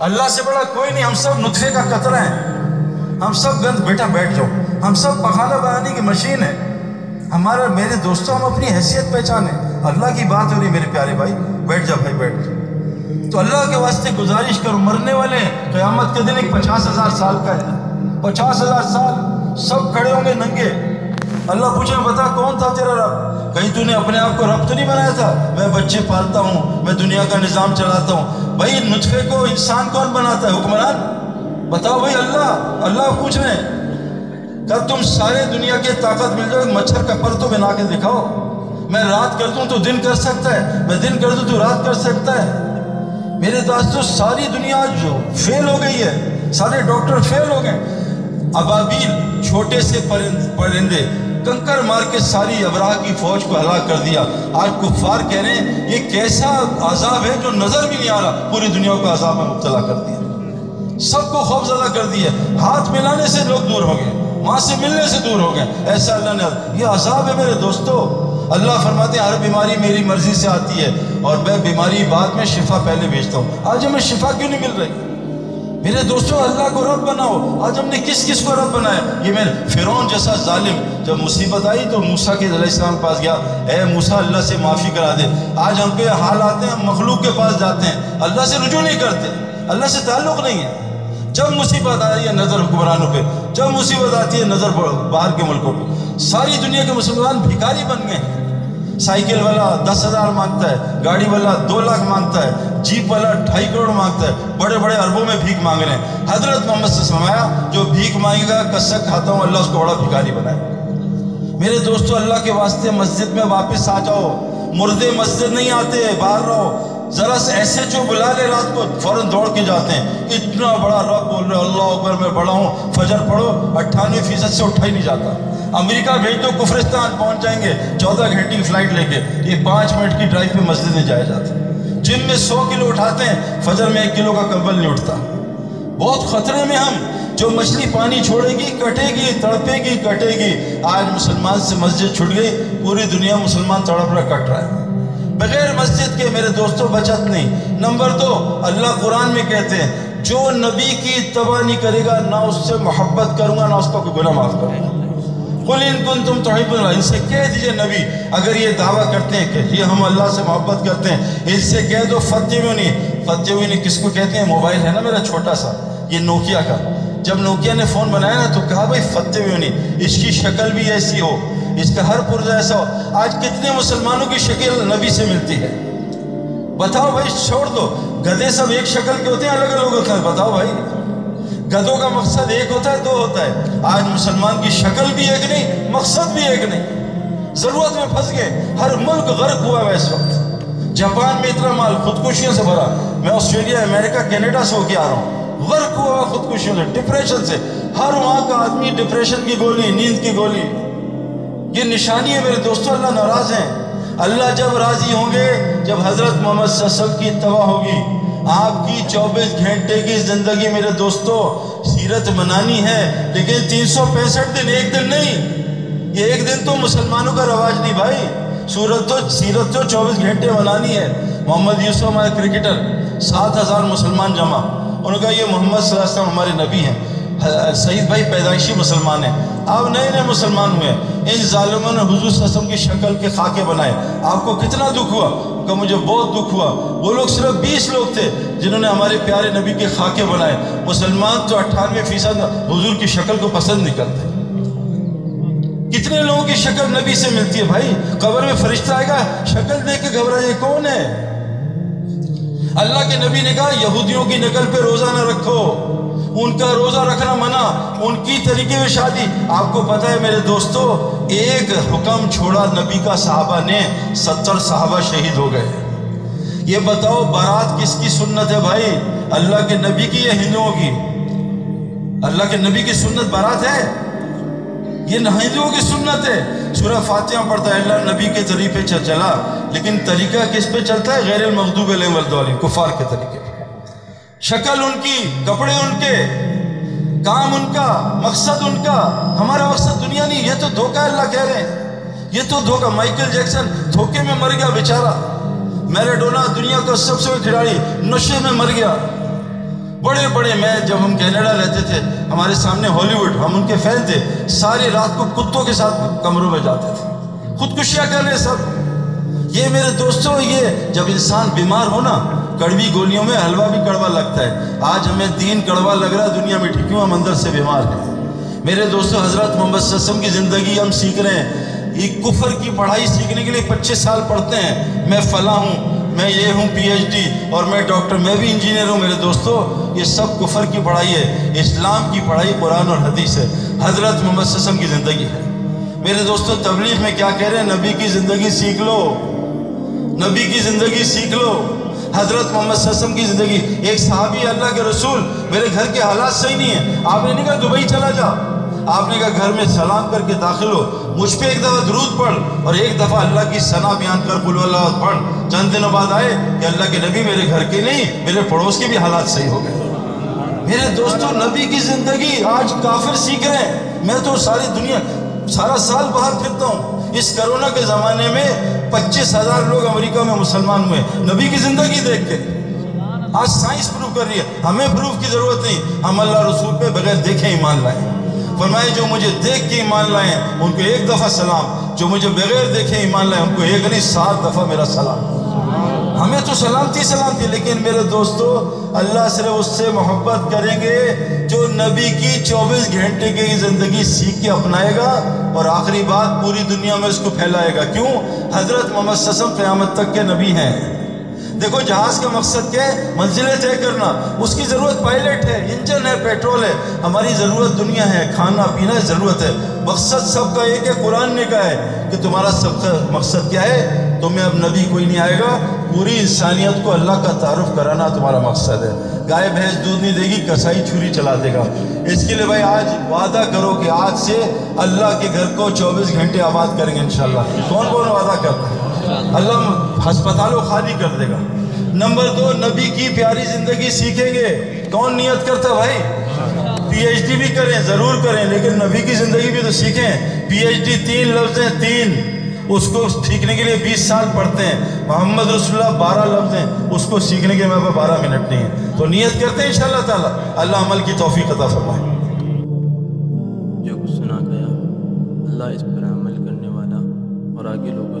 اللہ سے بڑا کوئی نہیں، ہم سب نطفے کا قطرہ ہیں۔ ہم سب گند بیٹا بیٹھ جاؤ۔ ہم سب پخانہ بنانے کی مشین ہے ہمارا میرے دوستوں، ہم اپنی حیثیت پہچانے۔ اللہ کی بات ہو رہی میرے پیارے بھائی، بیٹھ جا بھائی، بیٹھ جا تو اللہ کے واسطے گزارش کرو، مرنے والے ہیں۔ قیامت کے دن ایک پچاس ہزار سال کا ہے۔ پچاس ہزار سال سب کھڑے ہوں گے ننگے۔ اللہ پوچھے، بتا کون تھا تیرا رب؟ کہیں تو نے اپنے آپ کو رب تو نہیں بنایا تھا؟ میں بچے پالتا ہوں، میں دنیا کا نظام چلاتا ہوں۔ بھائی، نطفے کو انسان کون بناتا ہے؟ حکمران؟ بتاؤ بھائی، اللہ اللہ پوچھ رہے ہیں۔ کب تم سارے دنیا کی طاقت مل جائے، مچھر کا پر تو بنا کے دکھاؤ۔ میں رات کر دوں تو دن کر سکتا ہے، میں دن کر دوں تو رات کر سکتا ہے۔ میرے دوستوں ساری دنیا جو فیل ہو گئی ہے۔ سارے ڈاکٹر فیل ہو گئے۔ ابابیل، چھوٹے سے پرندے۔ کنکر مار کے ساری ابراہ کی فوج کو ہلاک کر دیا۔ آج کفار کہہ رہے ہیں، یہ کیسا عذاب ہے جو نظر بھی نہیں آ رہا، پوری دنیا کو عذاب میں مبتلا کر دیا۔ سب کو خوف زدہ کر دیا ہاتھ ملانے سے لوگ دور ہو گئے وہاں سے ملنے سے دور ہو گئے۔ ایسا اللہ نے، یہ عذاب ہے میرے دوستو۔ اللہ فرماتے ہیں، ہر بیماری میری مرضی سے آتی ہے اور میں بیماری بعد میں شفا پہلے بھیجتا ہوں۔ آج ہمیں شفا کیوں نہیں مل رہی؟ میرے دوستو، اللہ کو رب بناؤ۔ آج ہم نے کس کس کو رب بنایا؟ یہ میں فرعون جیسا ظالم، جب مصیبت آئی تو موسیٰ کے علیہ السلام پاس گیا۔ اے موسیٰ، اللہ سے معافی کرا دے۔ آج ہم پہ حال آتے ہیں ہم مخلوق کے پاس جاتے ہیں۔ اللہ سے رجوع نہیں کرتے۔ اللہ سے تعلق نہیں ہے۔ جب مصیبت آ رہی ہے نظر حکمرانوں پہ، جب مصیبت آتی ہے نظر باہر کے ملکوں پہ۔ ساری دنیا کے مسلمان بھکاری بن گئے ہیں۔ سائیکل والا دس ہزار مانگتا ہے، گاڑی والا دو لاکھ مانگتا ہے، جیپ والا ڈھائی کروڑ مانگتا ہے، بڑے بڑے اربوں میں بھیک مانگ رہے ہیں۔ حضرت محمد سے سمایا جو بھیک مانگے گا، کسک کھاتا ہوں، اللہ اس کو بڑا بھکاری بنائے۔ میرے دوستو، اللہ کے واسطے مسجد میں واپس آ جاؤ۔ مردے مسجد نہیں آتے، باہر رہو۔ ذرا سے ایسے جو بلا لے رات کو، فوراً دوڑ کے جاتے ہیں۔ اتنا بڑا رب بول رہے اللہ اکبر میں بڑا ہوں۔ فجر پڑھو اٹھانوے فیصد سے اٹھا ہی نہیں جاتا۔ امریکہ بھیج دو کفرستان پہنچ جائیں گے، چودہ گھنٹے کی فلائٹ لے کے، یہ پانچ منٹ کی ڈرائیو پہ مسجد میں جایا جاتا جن میں سو کلو اٹھاتے ہیں، فجر میں ایک کلو کا کمبل نہیں اٹھتا۔ بہت خطرے میں ہم، جو مچھلی پانی چھوڑے گی، کٹے گی، تڑپے گی، کٹے گی۔ آج مسلمان سے مسجد چھٹ گئی، پوری دنیا مسلمان تڑپ رہا، کٹ رہا ہے۔ بغیر مسجد کے میرے دوستوں بچت نہیں۔ نمبر دو، اللہ قرآن میں کہتے ہیں، جو نبی کی اتباع نہیں کرے گا، نہ اس سے محبت کروں گا، نہ اس کا کوئی گناہ معاف کروں گا۔ قل ان کن تم توحب اللہ، ان سے کہہ دیجیے نبی، اگر یہ دعویٰ کرتے ہیں کہ یہ ہم اللہ سے محبت کرتے ہیں ان سے کہہ دو فتح میں نہیں فتح نہیں کس کو کہتے ہیں؟ موبائل ہے نا میرا چھوٹا سا، یہ نوکیا کا۔ جب نوکیا نے فون بنایا نا تو کہا بھائی فتح نہیں اس کی شکل بھی ایسی ہو، اس کا ہر پرزہ ایسا ہو۔ آج کتنے مسلمانوں کی شکل نبی سے ملتی ہے۔ بتاؤ بھائی، چھوڑ دو، گدے سب ایک شکل کے ہوتے ہیں، الگ الگ ہوتے ہیں، بتاؤ بھائی۔ گدوں کا مقصد ایک ہوتا ہے، دو ہوتا ہے۔ آج مسلمان کی شکل بھی ایک نہیں، مقصد بھی ایک نہیں۔ ضرورت میں پھنس گئے۔ ہر ملک غرق ہوا ہے اس وقت۔ جاپان میں اتنا مال خودکشیوں سے بھرا۔ میں آسٹریلیا، امریکہ، کینیڈا سے ہو کے آ رہا ہوں۔ غرق ہوا خودکشیوں سے ڈپریشن سے۔ ہر وہاں کا آدمی ڈپریشن کی گولی، نیند کی گولی۔ یہ نشانی ہے میرے دوستوں اللہ ناراض ہیں۔ اللہ جب راضی ہوں گے، جب حضرت محمد صلی اللہ علیہ وسلم کی اتباع ہوگی۔ آپ کی چوبیس گھنٹے کی زندگی میرے دوستو، سیرت منانی ہے، لیکن تین سو پینسٹھ دن، ایک دن نہیں۔ یہ ایک دن تو مسلمانوں کا رواج نہیں بھائی۔ سورت تو، سیرت تو چوبیس گھنٹے منانی ہے۔ محمد یوسف ہمارے کرکٹر، سات ہزار مسلمان جمع۔ انہوں نے کہا یہ محمد صلی اللہ علیہ وسلم ہمارے نبی ہیں۔ سعید بھائی پیدائشی مسلمان ہیں۔ آپ نئے نئے مسلمان ہوئے ان ظالموں نے حضور صلی اللہ علیہ وسلم کی شکل کے خاکے بنائے۔ آپ کو کتنا دکھ ہوا؟ کہ مجھے بہت دکھ ہوا۔ وہ لوگ صرف بیس لوگ تھے جنہوں نے ہمارے پیارے نبی کے خاکے بنائے۔ مسلمان تو اٹھانوے فیصد حضور کی شکل کو پسند نہیں کرتے۔ کتنے لوگوں کی شکل نبی سے ملتی ہے بھائی؟ قبر میں فرشتہ آئے گا، شکل دیکھ کے گھبرا یہ کون ہے؟ اللہ کے نبی نے کہا، یہودیوں کی نقل پہ روزہ نہ رکھو۔ ان کا روزہ رکھنا منع، ان کی طریقے میں شادی۔ آپ کو پتہ ہے میرے دوستو، ایک حکم چھوڑا نبی کا صحابہ نے، ستر صحابہ شہید ہو گئے۔ یہ بتاؤ بارات کس کی سنت ہے بھائی؟ اللہ کے نبی کی یا ہندوؤں کی؟ اللہ کے نبی کی سنت بارات ہے؟ یہ ہندوؤں کی سنت ہے۔ سورہ فاتحہ پڑھتا ہے، اللہ نبی کے طریقے چلا، لیکن طریقہ کس پہ چلتا ہے؟ غیر المغضوب علیہ والدولین کفار کے طریقے۔ پہ شکل ان کی، کپڑے ان کے، کام ان کا، مقصد ان کا، ہمارا مقصد دنیا نہیں، یہ تو دھوکہ اللہ کہہ رہے ہیں۔ یہ تو دھوکہ، مائیکل جیکسن دھوکے میں مر گیا بیچارہ۔ میراڈونا دنیا کا سب سے کھلاڑی نشے میں مر گیا۔ بڑے بڑے میں جب ہم کینیڈا رہتے تھے، ہمارے سامنے ہالی ووڈ ہم ان کے فین تھے، ساری رات کو کتوں کے ساتھ کمروں میں جاتے تھے۔ خودکشیاں کر رہے سب۔ یہ میرے دوستوں، یہ جب انسان بیمار ہونا کڑوی گولیوں میں حلوہ بھی کڑوا لگتا ہے۔ آج ہمیں دین کڑوا لگ رہا ہے، دنیا ٹھیک کیوں؟ ہم اندر سے بیمار ہیں۔ میرے دوستو، حضرت محمد صلی اللہ علیہ وسلم کی زندگی ہم سیکھ رہے ہیں۔ یہ کفر کی پڑھائی سیکھنے کے لیے پچیس سال پڑھتے ہیں۔ میں فلاں ہوں، میں یہ ہوں پی ایچ ڈی اور میں ڈاکٹر، میں بھی انجینئر ہوں۔ میرے دوستو، یہ سب کفر کی پڑھائی ہے۔ اسلام کی پڑھائی قرآن اور حدیث ہے۔ حضرت محمد صلی اللہ علیہ وسلم کی زندگی ہے۔ میرے دوستو، تبلیغ میں کیا کہہ رہے ہیں؟ نبی کی زندگی سیکھ لو۔ نبی کی زندگی سیکھ لو۔ حضرت محمد صلی اللہ علیہ وسلم کی زندگی۔ ایک صحابی اللہ کے رسول، میرے گھر کے حالات صحیح نہیں ہیں۔ آپ نے نہیں کہا دبئی چلا جا۔ آپ نے کہا گھر میں سلام کر کے داخل ہو۔ مجھ پہ ایک دفعہ درود پڑھ اور ایک دفعہ اللہ کی سنا بیان کر بلو اللہ پڑھ۔ چند دنوں بعد آئے کہ اللہ کے نبی میرے گھر کے نہیں، میرے پڑوس کے بھی حالات صحیح ہو گئے۔ میرے دوستوں، نبی کی زندگی آج کافر سیکھ رہے ہیں۔ میں تو ساری دنیا، سارا سال باہر پھرتا ہوں۔ اس کرونا کے زمانے میں پچیس ہزار لوگ امریکہ میں مسلمان ہوئے۔ نبی کی زندگی دیکھ کے۔ آج سائنس پروف کر رہی ہے۔ ہمیں پروف کی ضرورت نہیں۔ ہم اللہ رسول پہ بغیر دیکھے ایمان لائیں فرمائے، جو مجھے دیکھ کے ایمان لائیں ان کو ایک دفعہ سلام۔ جو مجھے بغیر دیکھے ایمان لائے، ان کو ایک نہیں، سات دفعہ میرا سلام۔ ہمیں تو سلامتی سلامتی لیکن میرے دوستو، اللہ صرف اس سے محبت کریں گے جو نبی کی چوبیس گھنٹے کی زندگی سیکھ کے اپنائے گا اور آخری بات پوری دنیا میں اس کو پھیلائے گا۔ کیوں؟ حضرت محمد سسم قیامت تک کے نبی ہیں۔ دیکھو، جہاز کا مقصد کیا ہے؟ منزلیں طے کرنا۔ اس کی ضرورت پائلٹ ہے، انجن ہے، پیٹرول ہے۔ ہماری ضرورت دنیا ہے، کھانا پینا ضرورت ہے۔ مقصد سب کا ایک ہے، قرآن نے کہا ہے کہ تمہارا سب کا مقصد کیا ہے؟ تمہیں اب نبی کوئی نہیں آئے گا، پوری انسانیت کو اللہ کا تعارف کرانا تمہارا مقصد ہے۔ گائے، بھینس، دودھ نہیں دے گی، کسائی چھری چلا دے گا۔ اس کے لیے بھائی آج وعدہ کرو کہ آج سے اللہ کے گھر کو چوبیس گھنٹے آباد کریں گے انشاءاللہ۔ کون کون وعدہ کرتا ہے؟ اللہ ہسپتالوں خالی کر دے گا۔ نمبر دو، نبی کی پیاری زندگی سیکھیں گے۔ کون نیت کرتا بھائی؟ پی ایچ ڈی بھی کریں، ضرور کریں، لیکن نبی کی زندگی بھی تو سیکھیں۔ پی ایچ ڈی تین لفظ ہیں، تین۔ اس کو سیکھنے کے لیے بیس سال پڑھتے ہیں۔ محمد رسول اللہ بارہ لفظ ہیں، اس کو سیکھنے کے میں بارہ منٹ نہیں ہیں۔ تو نیت کرتے ہیں انشاءاللہ تعالی۔ اللہ عمل کی توفیق عطا فرمائے۔ جو کچھ سنا گیا، اللہ اس پر عمل کرنے والا اور آگے لوگوں